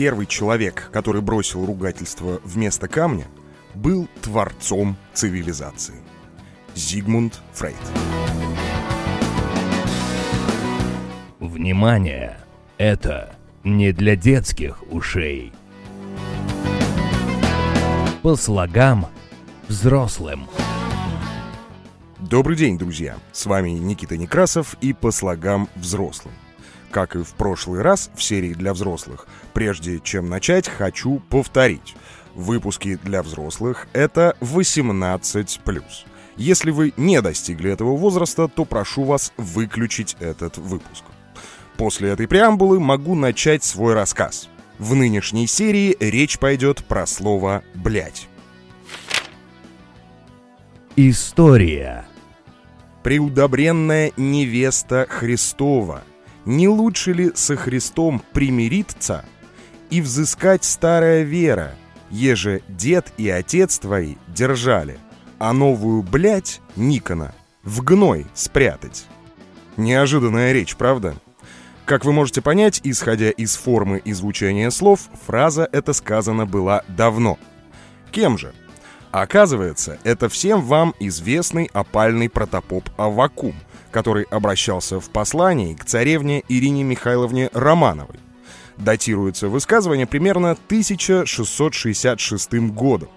первый человек, который бросил ругательство вместо камня, был творцом цивилизации. Зигмунд Фрейд. Внимание! Это не для детских ушей. По слогам взрослым. Добрый день, друзья! С вами Никита Некрасов и по слогам взрослым. Как и в прошлый раз в серии для взрослых, прежде чем начать, хочу повторить. Выпуски для взрослых — это 18+. Если вы не достигли этого возраста, то прошу вас выключить этот выпуск. После этой преамбулы могу начать свой рассказ. В нынешней серии речь пойдет про слово «блять». История. Преудобренная невеста Христова. Не лучше ли со Христом примириться и взыскать старая вера, еже дед и отец твои держали, а новую блять Никона в гной спрятать? Неожиданная речь, правда? Как вы можете понять, исходя из формы и звучания слов, фраза эта сказана была давно. Кем же? Оказывается, это всем вам известный опальный протопоп Аввакум, который обращался в послании к царевне Ирине Михайловне Романовой. Датируется высказывание примерно 1666 годом.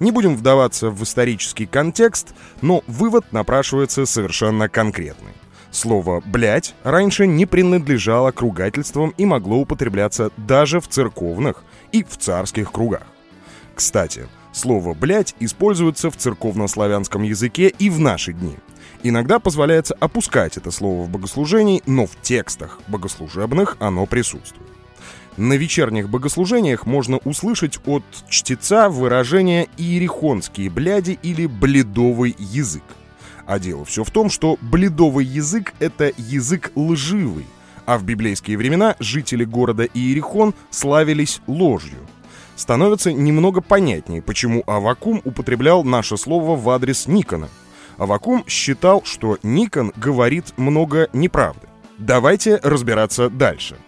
Не будем вдаваться в исторический контекст, но вывод напрашивается совершенно конкретный. Слово «блять» раньше не принадлежало к ругательствам и могло употребляться даже в церковных и в царских кругах. Кстати, слово «блять» используется в церковнославянском языке и в наши дни. Иногда позволяется опускать это слово в богослужении, но в текстах богослужебных оно присутствует. На вечерних богослужениях можно услышать от чтеца выражение «иерихонские бляди» или «бледовый язык». А дело все в том, что бледовый язык — это язык лживый, а в библейские времена жители города Иерихон славились ложью. Становится немного понятнее, почему Авакум употреблял наше слово в адрес Никона. Авакум считал, что Никон говорит много неправды. Давайте разбираться дальше.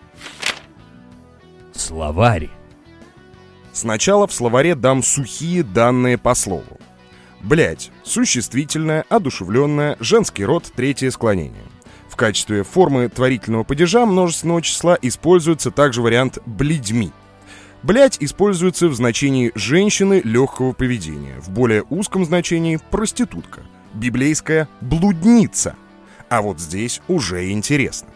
Словарь. Сначала в словаре дам сухие данные по слову. Блять, существительное, одушевленное, женский род, третье склонение. В качестве формы творительного падежа множественного числа используется также вариант «бледьми». Блять используется в значении женщины легкого поведения, в более узком значении проститутка, библейская блудница. А вот здесь уже интересно.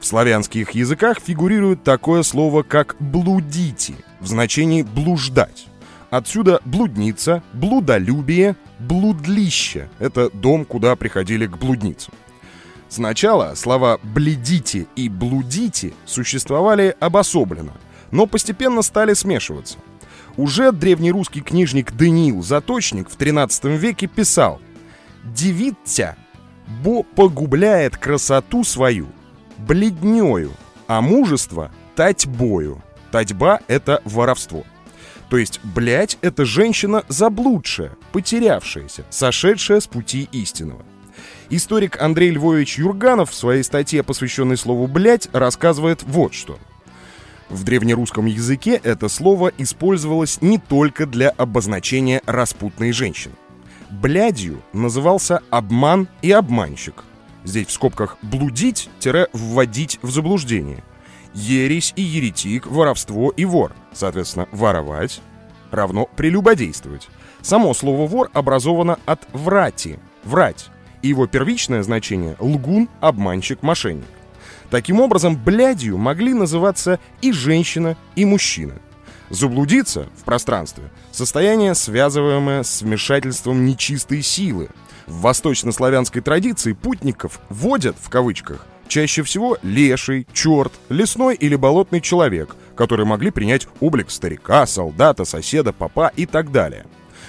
В славянских языках фигурирует такое слово, как «блудите» в значении «блуждать». Отсюда блудница, блудолюбие, блудлище — это дом, куда приходили к блудницам. Сначала слова «бледите» и «блудите» существовали обособленно, но постепенно стали смешиваться. Уже древнерусский книжник Даниил Заточник в 13 веке писал «Девица, бо погубляет красоту свою бледнею, а мужество — татьбою». Татьба — это воровство. То есть, блядь, это женщина заблудшая, потерявшаяся, сошедшая с пути истинного. Историк Андрей Львович Юрганов в своей статье, посвященной слову «блядь», рассказывает вот что. В древнерусском языке это слово использовалось не только для обозначения распутной женщины. Блядью назывался обман и обманщик. Здесь в скобках «блудить-вводить в заблуждение» ересь и еретик, воровство и вор. Соответственно, воровать равно прелюбодействовать. Само слово «вор» образовано от «врати» — «врать». И его первичное значение — лгун, обманщик, мошенник. Таким образом, блядью могли называться и женщина, и мужчина. Заблудиться в пространстве — состояние, связываемое с вмешательством нечистой силы. В восточнославянской традиции путников «водят» в кавычках Чаще всего леший, черт, лесной или болотный человек, которые могли принять облик старика, солдата, соседа, папа и так далее.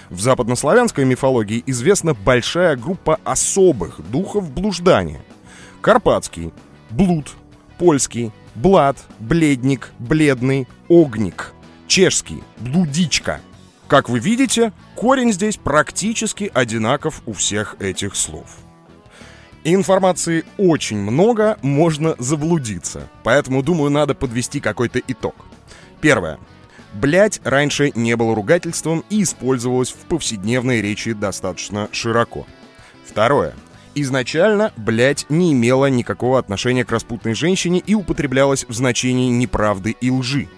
В западнославянской мифологии известна большая группа особых духов блуждания. Карпатский, блуд, польский, блад, бледник, бледный, огник, чешский, блудичка. Как вы видите, корень здесь практически одинаков у всех этих слов. Информации очень много, можно заблудиться. Поэтому, думаю, надо подвести какой-то итог. Первое. Блять раньше не было ругательством и использовалось в повседневной речи достаточно широко. Второе. Изначально блять не имела никакого отношения к распутной женщине и употреблялась в значении неправды и лжи.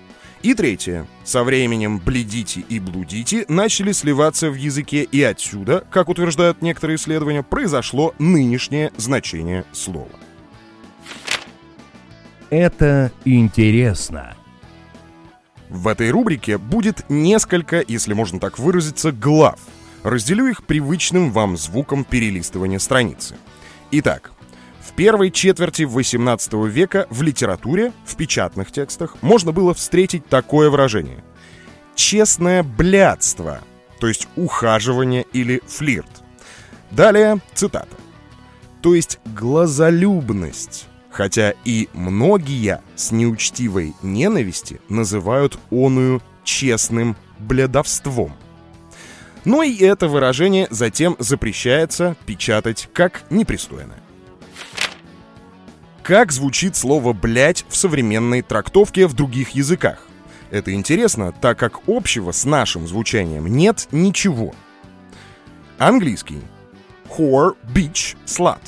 И третье. Со временем «бледите» и «блудите» начали сливаться в языке, и отсюда, как утверждают некоторые исследования, произошло нынешнее значение слова. Это интересно. В этой рубрике будет несколько, если можно так выразиться, глав. Разделю их привычным вам звуком перелистывания страницы. Итак, в первой четверти XVIII века в литературе, в печатных текстах, можно было встретить такое выражение. «Честное блядство», то есть ухаживание или флирт. Далее цитата. То есть глазолюбность, хотя и многие с неучтивой ненависти называют оную честным блядовством. Но и это выражение затем запрещается печатать как непристойное. Как звучит слово «блять» в современной трактовке в других языках? Это интересно, так как общего с нашим звучанием нет ничего. Английский – whore, bitch, slut.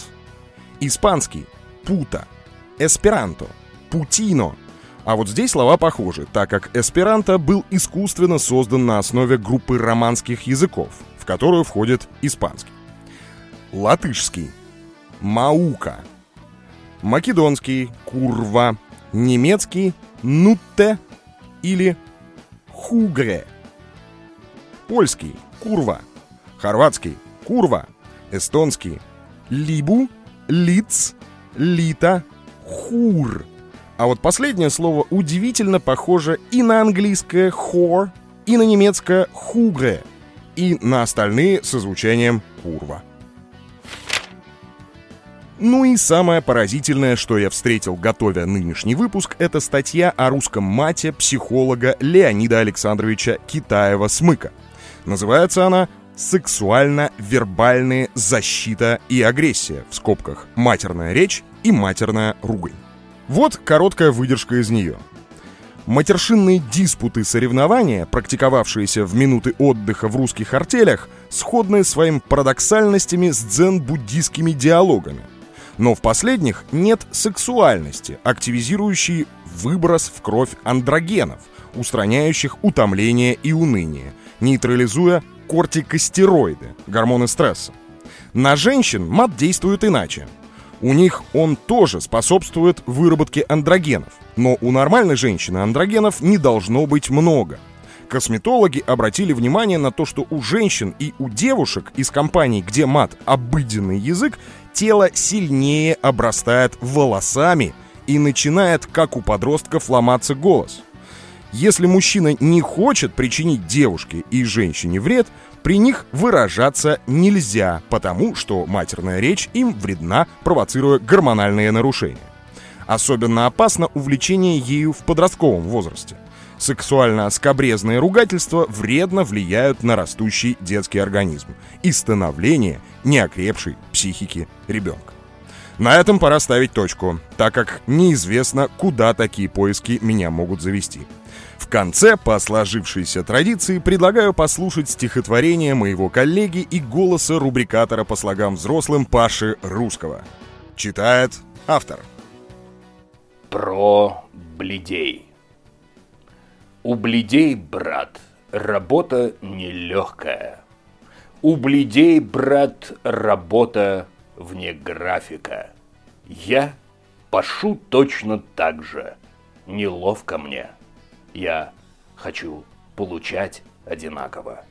Испанский – puta – эсперанто, путино. А вот здесь слова похожи, так как эсперанто был искусственно создан на основе группы романских языков, в которую входит испанский. Латышский – маука. Македонский – курва. Немецкий – нутте или хугре. Польский – курва. Хорватский – курва. Эстонский – либу, лиц, лита, хур. А вот последнее слово удивительно похоже и на английское «хор», и на немецкое «хугре», и на остальные со звучанием «курва». Ну и самое поразительное, что я встретил, готовя нынешний выпуск, это статья о русском мате психолога Леонида Александровича Китаева-Смыка. Называется она «Сексуально-вербальные защита и агрессия» в скобках «Матерная речь и матерная ругань». Вот короткая выдержка из нее. Матершинные диспуты соревнования, практиковавшиеся в минуты отдыха в русских артелях, сходны своими парадоксальностями с дзен-буддийскими диалогами. Но в последних нет сексуальности, активизирующей выброс в кровь андрогенов, устраняющих утомление и уныние, нейтрализуя кортикостероиды, гормоны стресса. На женщин мат действует иначе – у них он тоже способствует выработке андрогенов. Но у нормальной женщины андрогенов не должно быть много. Косметологи обратили внимание на то, что у женщин и у девушек из компаний, где мат обыденный язык, тело сильнее обрастает волосами и начинает, как у подростков, ломаться голос. Если мужчина не хочет причинить девушке и женщине вред, при них выражаться нельзя, потому что матерная речь им вредна, провоцируя гормональные нарушения. Особенно опасно увлечение ею в подростковом возрасте. Сексуально-скобрезные ругательства вредно влияют на растущий детский организм и становление неокрепшей психики ребенка. На этом пора ставить точку, так как неизвестно, куда такие поиски меня могут завести. В конце, по сложившейся традиции, предлагаю послушать стихотворение моего коллеги и голоса рубрикатора по слогам взрослым Паши Русского. Читает автор. Про бледей. У бледей, брат, работа нелегкая. У бледей, брат, работа вне графика. Я пашу точно так же. Неловко мне. Я хочу получать одинаково.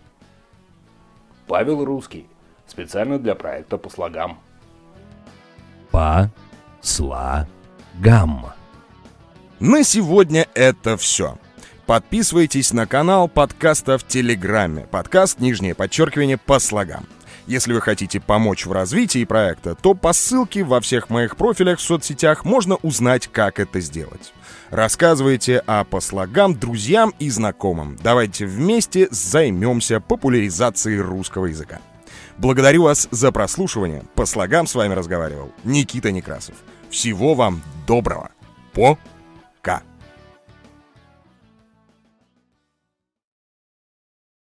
Павел Русский. Специально для проекта по слогам. По слогам. На сегодня это все. Подписывайтесь на канал подкаста в Телеграме. Подкаст, нижнее подчеркивание, по слогам. Если вы хотите помочь в развитии проекта, то по ссылке во всех моих профилях в соцсетях можно узнать, как это сделать. Рассказывайте о по слогам друзьям и знакомым. Давайте вместе займемся популяризацией русского языка. Благодарю вас за прослушивание. По слогам с вами разговаривал Никита Некрасов. Всего вам доброго. По